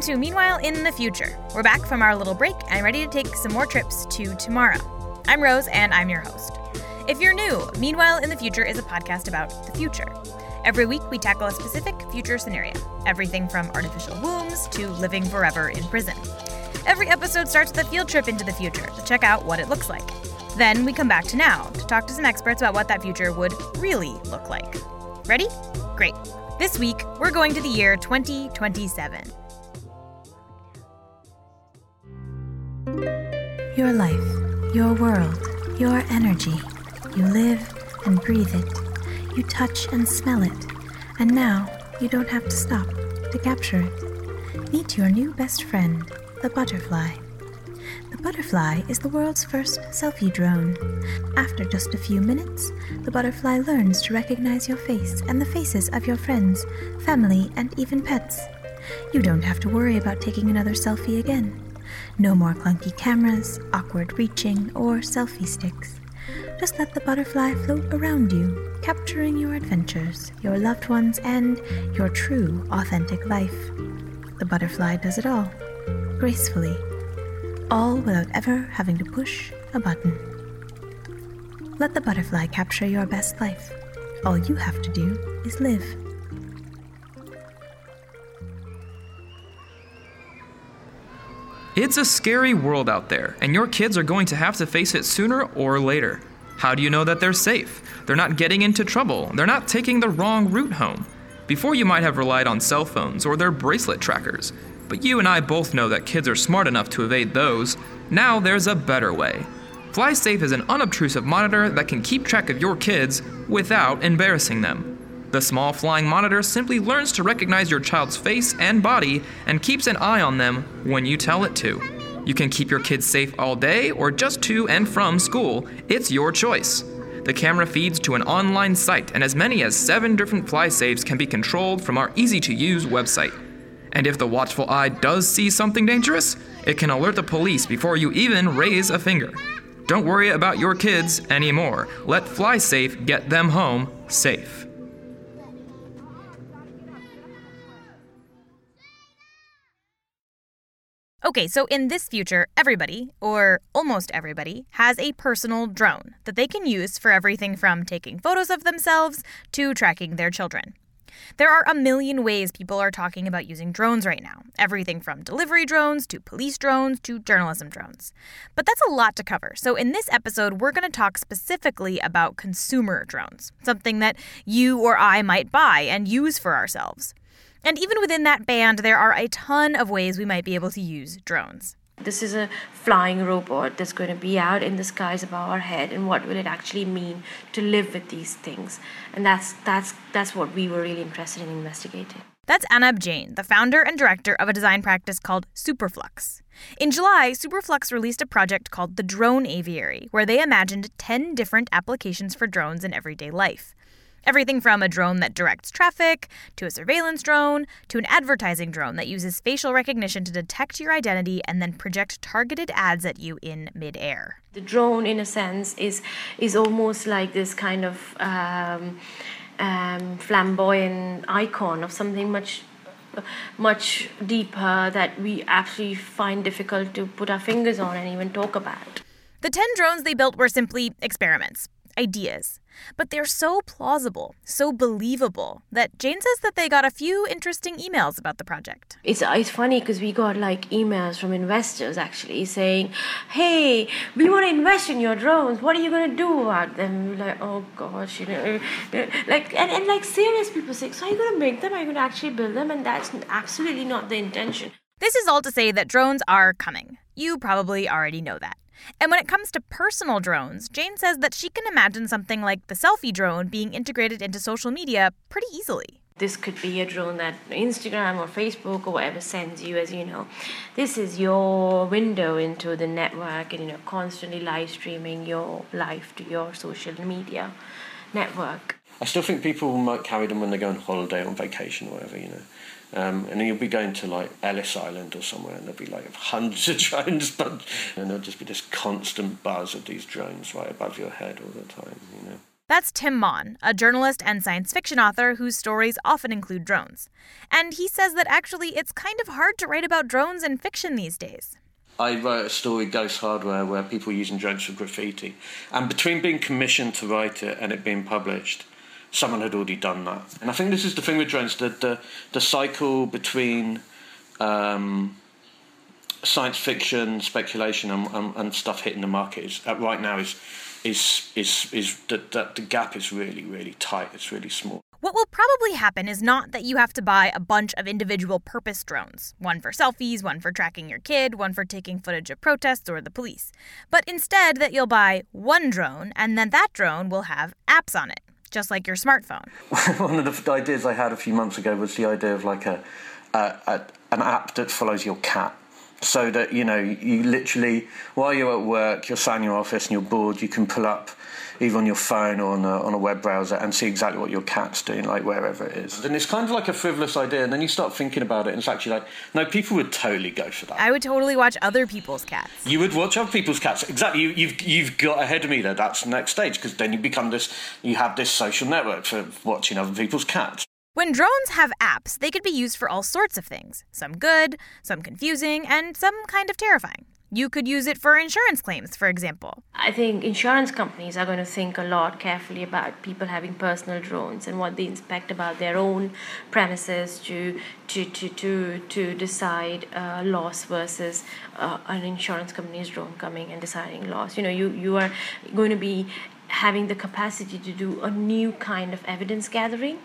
To Meanwhile in the Future. We're back from our little break and ready to take some more trips to tomorrow. I'm Rose and I'm your host. If you're new, Meanwhile in the Future is a podcast about the future. Every week, we tackle a specific future scenario everything from artificial wombs to living forever in prison. Every episode starts with a field trip into the future to check out what it looks like. Then we come back to now to talk to some experts about what that future would really look like. Ready? Great. This week, we're going to the year 2027. Your life, your world, your energy. You live and breathe it. You touch and smell it. And now you don't have to stop to capture it. Meet your new best friend, the butterfly. The butterfly is the world's first selfie drone. After just a few minutes, the butterfly learns to recognize your face and the faces of your friends, family, and even pets. You don't have to worry about taking another selfie again. No more clunky cameras, awkward reaching, or selfie sticks. Just let the butterfly float around you, capturing your adventures, your loved ones, and your true, authentic life. The butterfly does it all, gracefully, all without ever having to push a button. Let the butterfly capture your best life. All you have to do is live. It's a scary world out there, and your kids are going to have to face it sooner or later. How do you know that they're safe? They're not getting into trouble. They're not taking the wrong route home. Before, you might have relied on cell phones or their bracelet trackers, but you and I both know that kids are smart enough to evade those. Now there's a better way. FlySafe is an unobtrusive monitor that can keep track of your kids without embarrassing them. The small flying monitor simply learns to recognize your child's face and body and keeps an eye on them when you tell it to. You can keep your kids safe all day or just to and from school. It's your choice. The camera feeds to an online site, and as many as seven different FlySafes can be controlled from our easy to use website. And if the watchful eye does see something dangerous, it can alert the police before you even raise a finger. Don't worry about your kids anymore. Let FlySafe get them home safe. Okay, so in this future, everybody, or almost everybody, has a personal drone that they can use for everything from taking photos of themselves to tracking their children. There are a million ways people are talking about using drones right now everything from delivery drones to police drones to journalism drones. But that's a lot to cover, so in this episode, we're going to talk specifically about consumer drones, something that you or I might buy and use for ourselves. And even within that band, there are a ton of ways we might be able to use drones. This is a flying robot that's going to be out in the skies above our head, and what will it actually mean to live with these things? And that's that's that's what we were really interested in investigating. That's Anab Jain, the founder and director of a design practice called Superflux. In July, Superflux released a project called the Drone Aviary, where they imagined 10 different applications for drones in everyday life. Everything from a drone that directs traffic, to a surveillance drone, to an advertising drone that uses facial recognition to detect your identity and then project targeted ads at you in midair. The drone, in a sense, is is almost like this kind of um, um, flamboyant icon of something much much deeper that we actually find difficult to put our fingers on and even talk about. The 10 drones they built were simply experiments ideas. But they're so plausible, so believable, that Jain says that they got a few interesting emails about the project. It's, uh, it's funny because we got like emails from investors actually saying, hey, we want to invest in your drones. What are you going to do about them? We're like, oh gosh, you know. Like, and, and like serious people say, so are you going to make them? Are you going to actually build them? And that's absolutely not the intention. This is all to say that drones are coming. You probably already know that. And when it comes to personal drones, Jain says that she can imagine something like the selfie drone being integrated into social media pretty easily. This could be a drone that Instagram or Facebook or whatever sends you as you know. This is your window into the network and you know constantly live streaming your life to your social media network. I still think people might carry them when they go on holiday, on vacation, or whatever, you know. Um, and then you'll be going to like Ellis Island or somewhere, and there'll be like hundreds of drones, but and there'll just be this constant buzz of these drones right above your head all the time. You know. That's Tim Maughan, a journalist and science fiction author whose stories often include drones. And he says that actually it's kind of hard to write about drones in fiction these days. I wrote a story, Ghost Hardware, where people were using drones for graffiti. And between being commissioned to write it and it being published, someone had already done that. And I think this is the thing with drones the, the, the cycle between um, science fiction, speculation, and, and, and, stuff hitting the market is, uh, right now is is is is that the, the gap is really really tight. It's really small. What will probably happen is not that you have to buy a bunch of individual purpose drones one for selfies, one for tracking your kid, one for taking footage of protests or the police, but instead that you'll buy one drone and then that drone will have apps on it, just like your smartphone. one of the ideas I had a few months ago was the idea of like a, a, a an app that follows your cat so that you know you literally while you're at work you're sat in your office and you're bored you can pull up either on your phone or on a, on a web browser and see exactly what your cat's doing like wherever it is. And it's kind of like a frivolous idea and then you start thinking about it and it's actually like no people would totally go for that. I would totally watch other people's cats. You would watch other people's cats exactly. You, you've you've got ahead of me there that's the next stage because then you become this you have this social network for watching other people's cats when drones have apps, they could be used for all sorts of things some good, some confusing, and some kind of terrifying. You could use it for insurance claims, for example. I think insurance companies are going to think a lot carefully about people having personal drones and what they inspect about their own premises to to to to, to decide uh, loss versus uh, an insurance company's drone coming and deciding loss. You know, you you are going to be having the capacity to do a new kind of evidence gathering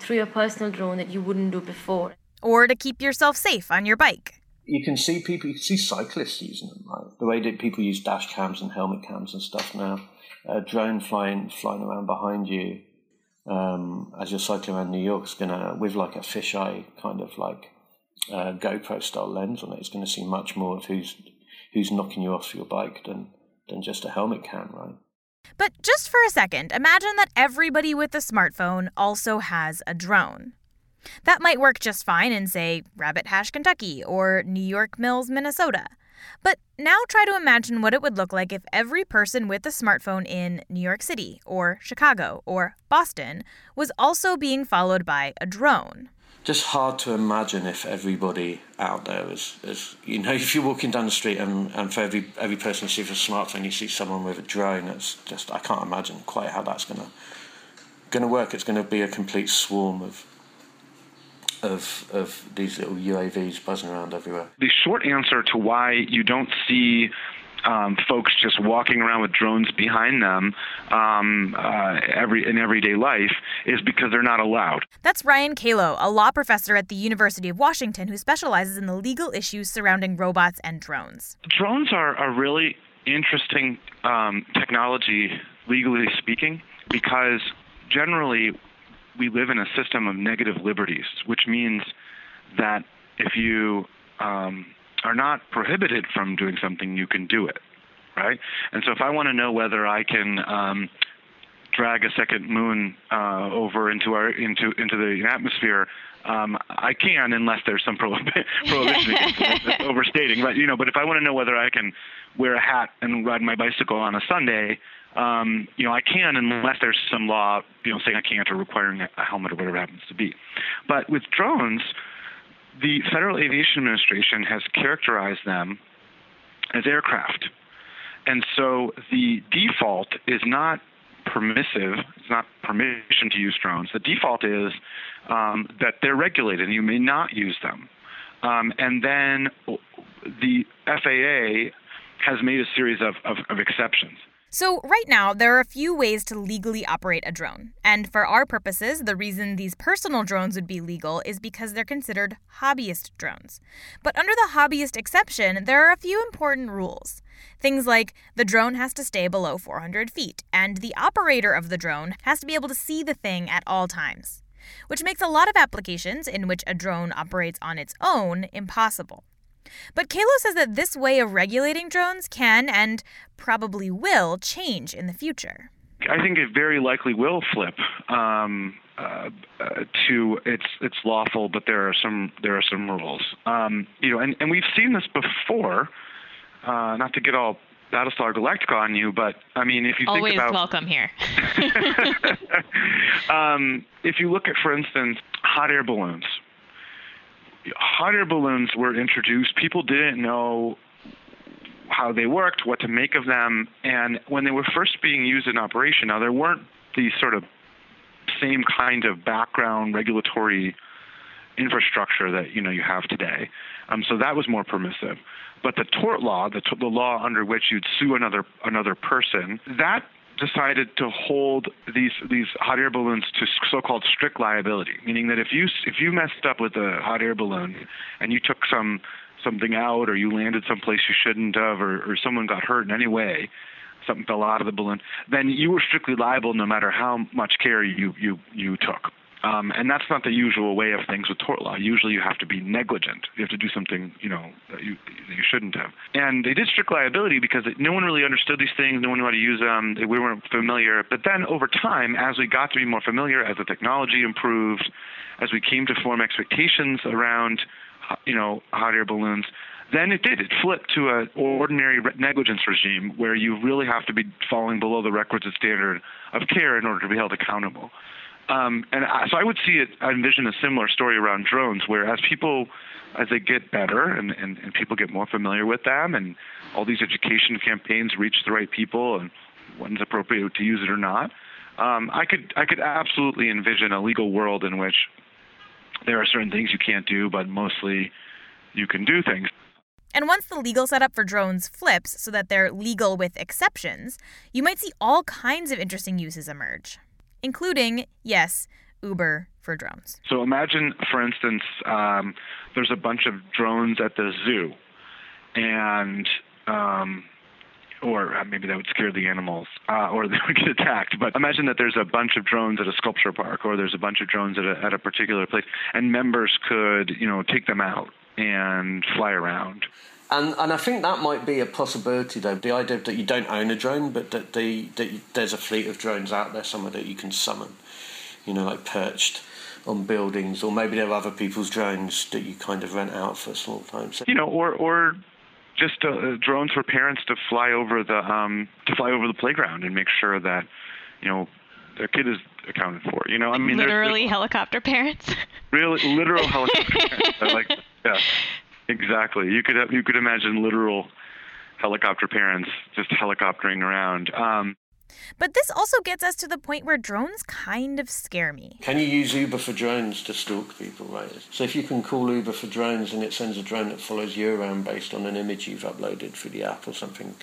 through your personal drone that you wouldn't do before. Or to keep yourself safe on your bike. You can see people, you can see cyclists using them, right? The way that people use dash cams and helmet cams and stuff now. A drone flying flying around behind you um, as you're cycling around New York is gonna with like a fisheye kind of like uh, GoPro style lens on it. It's going to see much more of who's who's knocking you off your bike than than just a helmet cam, right? But just for a second, imagine that everybody with a smartphone also has a drone. That might work just fine in, say, Rabbit Hash, Kentucky, or New York Mills, Minnesota. But now try to imagine what it would look like if every person with a smartphone in New York City, or Chicago, or Boston was also being followed by a drone just hard to imagine if everybody out there is, is you know, if you're walking down the street and, and for every every person you see with a smartphone, you see someone with a drone. It's just I can't imagine quite how that's gonna gonna work. It's to be a complete swarm of of of these little UAVs buzzing around everywhere. The short answer to why you don't see um, folks just walking around with drones behind them um, uh, every in everyday life is because they're not allowed. That's Ryan Calo, a law professor at the University of Washington who specializes in the legal issues surrounding robots and drones. Drones are a really interesting um, technology, legally speaking, because generally we live in a system of negative liberties, which means that if you um, are not prohibited from doing something, you can do it, right? And so if I want to know whether I can um, drag a second moon uh, over into our into into the atmosphere, um, I can unless there's some prohibition. That's overstating, but you know. But if I want to know whether I can wear a hat and ride my bicycle on a Sunday, um, you know, I can unless there's some law, you know, saying I can't or requiring a helmet or whatever it happens to be. But with drones, the Federal Aviation Administration has characterized them as aircraft. And so the default is not permissive, it's not permission to use drones. The default is um, that they're regulated and you may not use them. Um, and then the FAA has made a series of, of, of exceptions. So, right now, there are a few ways to legally operate a drone. And for our purposes, the reason these personal drones would be legal is because they're considered hobbyist drones. But under the hobbyist exception, there are a few important rules. Things like the drone has to stay below 400 feet, and the operator of the drone has to be able to see the thing at all times, which makes a lot of applications in which a drone operates on its own impossible. But Calo says that this way of regulating drones can and probably will change in the future. I think it very likely will flip um, uh, uh, to it's it's lawful, but there are some there are some rules. Um, you know, and, and we've seen this before. Uh, not to get all Battlestar Galactica on you, but I mean, if you Always think about welcome here. um, if you look at, for instance, hot air balloons. Hot air balloons were introduced. People didn't know how they worked, what to make of them, and when they were first being used in operation, now there weren't these sort of same kind of background regulatory infrastructure that you know you have today. Um, so that was more permissive. But the tort law, the, t- the law under which you'd sue another another person, that decided to hold these these hot air balloons to so-called strict liability, meaning that if you if you messed up with a hot air balloon and you took some something out or you landed someplace you shouldn't have or, or someone got hurt in any way, something fell out of the balloon, then you were strictly liable no matter how much care you you you took. Um, and that's not the usual way of things with tort law. Usually, you have to be negligent. You have to do something, you know, that you that you shouldn't have. And they did strict liability because it, no one really understood these things. No one knew how to use them. We weren't familiar. But then, over time, as we got to be more familiar, as the technology improved, as we came to form expectations around, you know, hot air balloons, then it did. It flipped to an ordinary negligence regime where you really have to be falling below the requisite standard of care in order to be held accountable. Um, and I, so I would see it, I envision a similar story around drones, where as people, as they get better and, and, and people get more familiar with them, and all these education campaigns reach the right people, and when's appropriate to use it or not, um, I could I could absolutely envision a legal world in which there are certain things you can't do, but mostly you can do things. And once the legal setup for drones flips so that they're legal with exceptions, you might see all kinds of interesting uses emerge including, yes, Uber for drones. So imagine, for instance, um, there's a bunch of drones at the zoo, and um, or uh, maybe that would scare the animals, uh, or they would get attacked. But imagine that there's a bunch of drones at a sculpture park, or there's a bunch of drones at a, at a particular place, and members could, you know, take them out and fly around. And and I think that might be a possibility though. The idea that you don't own a drone, but that the that you, there's a fleet of drones out there somewhere that you can summon, you know, like perched on buildings, or maybe there are other people's drones that you kind of rent out for a small time. So, you know, or or just uh, drones for parents to fly over the um, to fly over the playground and make sure that you know their kid is accounted for. You know, I mean, literally helicopter parents. Really, literal helicopter parents. I like, yeah. Exactly. You could you could imagine literal helicopter parents just helicoptering around. Um, but this also gets us to the point where drones kind of scare me. Can you use Uber for drones to stalk people, right? So if you can call Uber for drones and it sends a drone that follows you around based on an image you've uploaded through the app or something,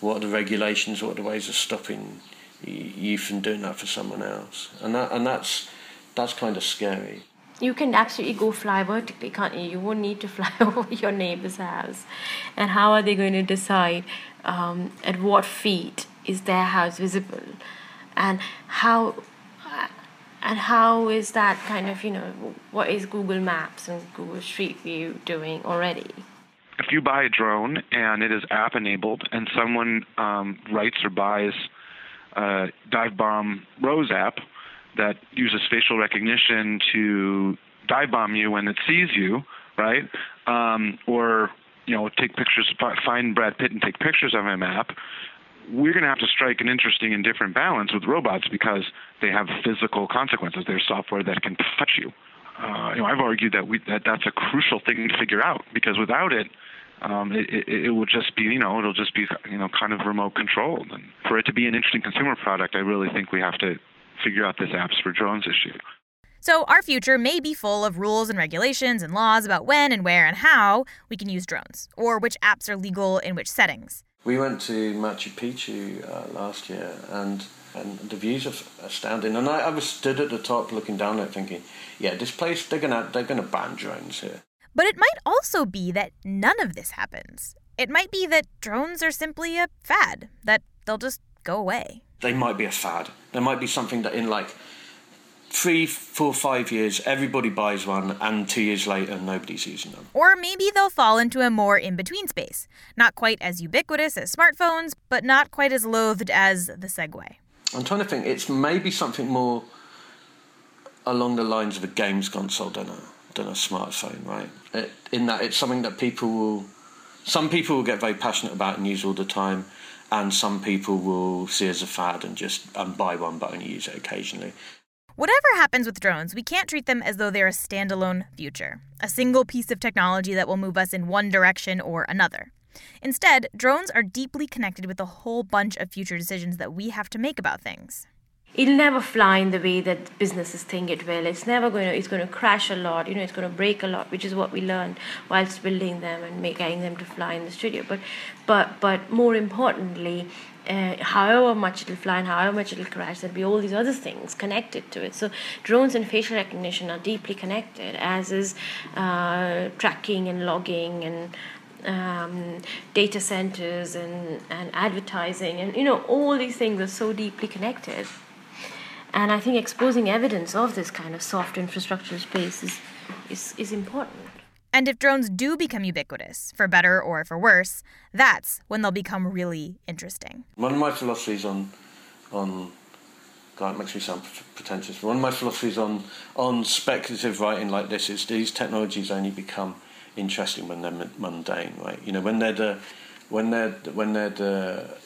what are the regulations? What are the ways of stopping you from doing that for someone else? And that and that's that's kind of scary you can absolutely go fly vertically, can't you? You won't need to fly over your neighbor's house. And how are they going to decide um, at what feet is their house visible? And how and how is that kind of you know what is Google Maps and Google Street View doing already? If you buy a drone and it is app enabled, and someone um, writes or buys a Dive Bomb Rose app, that uses facial recognition to dive bomb you when it sees you, right? Um, or you know, take pictures, find Brad Pitt and take pictures of him app. We're going to have to strike an interesting and different balance with robots because they have physical consequences. There's software that can touch you. Uh, you know, I've argued that we that that's a crucial thing to figure out because without it, um, it, it, it will just be, you know, it'll just be, you know, kind of remote controlled. And for it to be an interesting consumer product, I really think we have to figure out this apps for drones issue. So, our future may be full of rules and regulations and laws about when and where and how we can use drones, or which apps are legal in which settings. We went to Machu Picchu uh, last year, and and the views are astounding. And I, I was stood at the top looking down at it thinking, yeah, this place they're gonna they're gonna ban drones here. But it might also be that none of this happens. It might be that drones are simply a fad, that they'll just go away. They might be a fad. There might be something that in like three, four, five years, everybody buys one, and two years later, nobody's using them. Or maybe they'll fall into a more in between space. Not quite as ubiquitous as smartphones, but not quite as loathed as the Segway. I'm trying to think, it's maybe something more along the lines of a games console than a, than a smartphone, right? It, in that it's something that people will Some people will get very passionate about and use all the time, and some people will see as a fad and just buy one but only use it occasionally. Whatever happens with drones, we can't treat them as though they're a standalone future, a single piece of technology that will move us in one direction or another. Instead, drones are deeply connected with a whole bunch of future decisions that we have to make about things. It'll never fly in the way that businesses think it will. It's never going to. It's going to crash a lot. You know, it's going to break a lot, which is what we learned whilst building them and getting them to fly in the studio. But, but, but more importantly, uh, however much it'll fly and however much it'll crash, there'll be all these other things connected to it. So drones and facial recognition are deeply connected, as is uh, tracking and logging and um, data centers and, and advertising and you know all these things are so deeply connected and I think exposing evidence of this kind of soft infrastructure space is, is, is important. And if drones do become ubiquitous, for better or for worse, that's when they'll become really interesting. One of my philosophies on, on God, it makes me sound pretentious. One of my philosophies on, on speculative writing like this is these technologies only become interesting when they're mundane, right? You know, when they're the, when they're when they're the,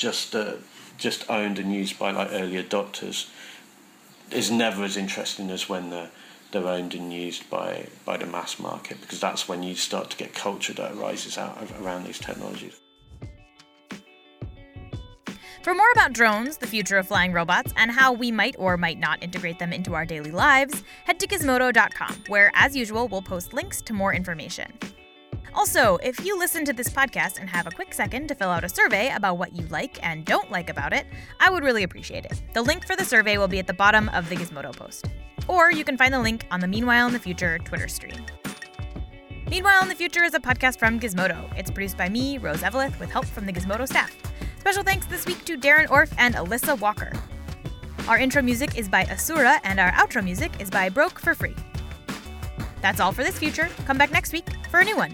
just the just owned and used by like early adopters is never as interesting as when they're they're owned and used by by the mass market because that's when you start to get culture that arises out of, around these technologies. For more about drones, the future of flying robots, and how we might or might not integrate them into our daily lives, head to gizmodo.com, where, as usual, we'll post links to more information. Also, if you listen to this podcast and have a quick second to fill out a survey about what you like and don't like about it, I would really appreciate it. The link for the survey will be at the bottom of the Gizmodo post. Or you can find the link on the Meanwhile in the Future Twitter stream. Meanwhile in the Future is a podcast from Gizmodo. It's produced by me, Rose Eveleth, with help from the Gizmodo staff. Special thanks this week to Darren Orf and Alyssa Walker. Our intro music is by Asura, and our outro music is by Broke for Free. That's all for this future. Come back next week for a new one.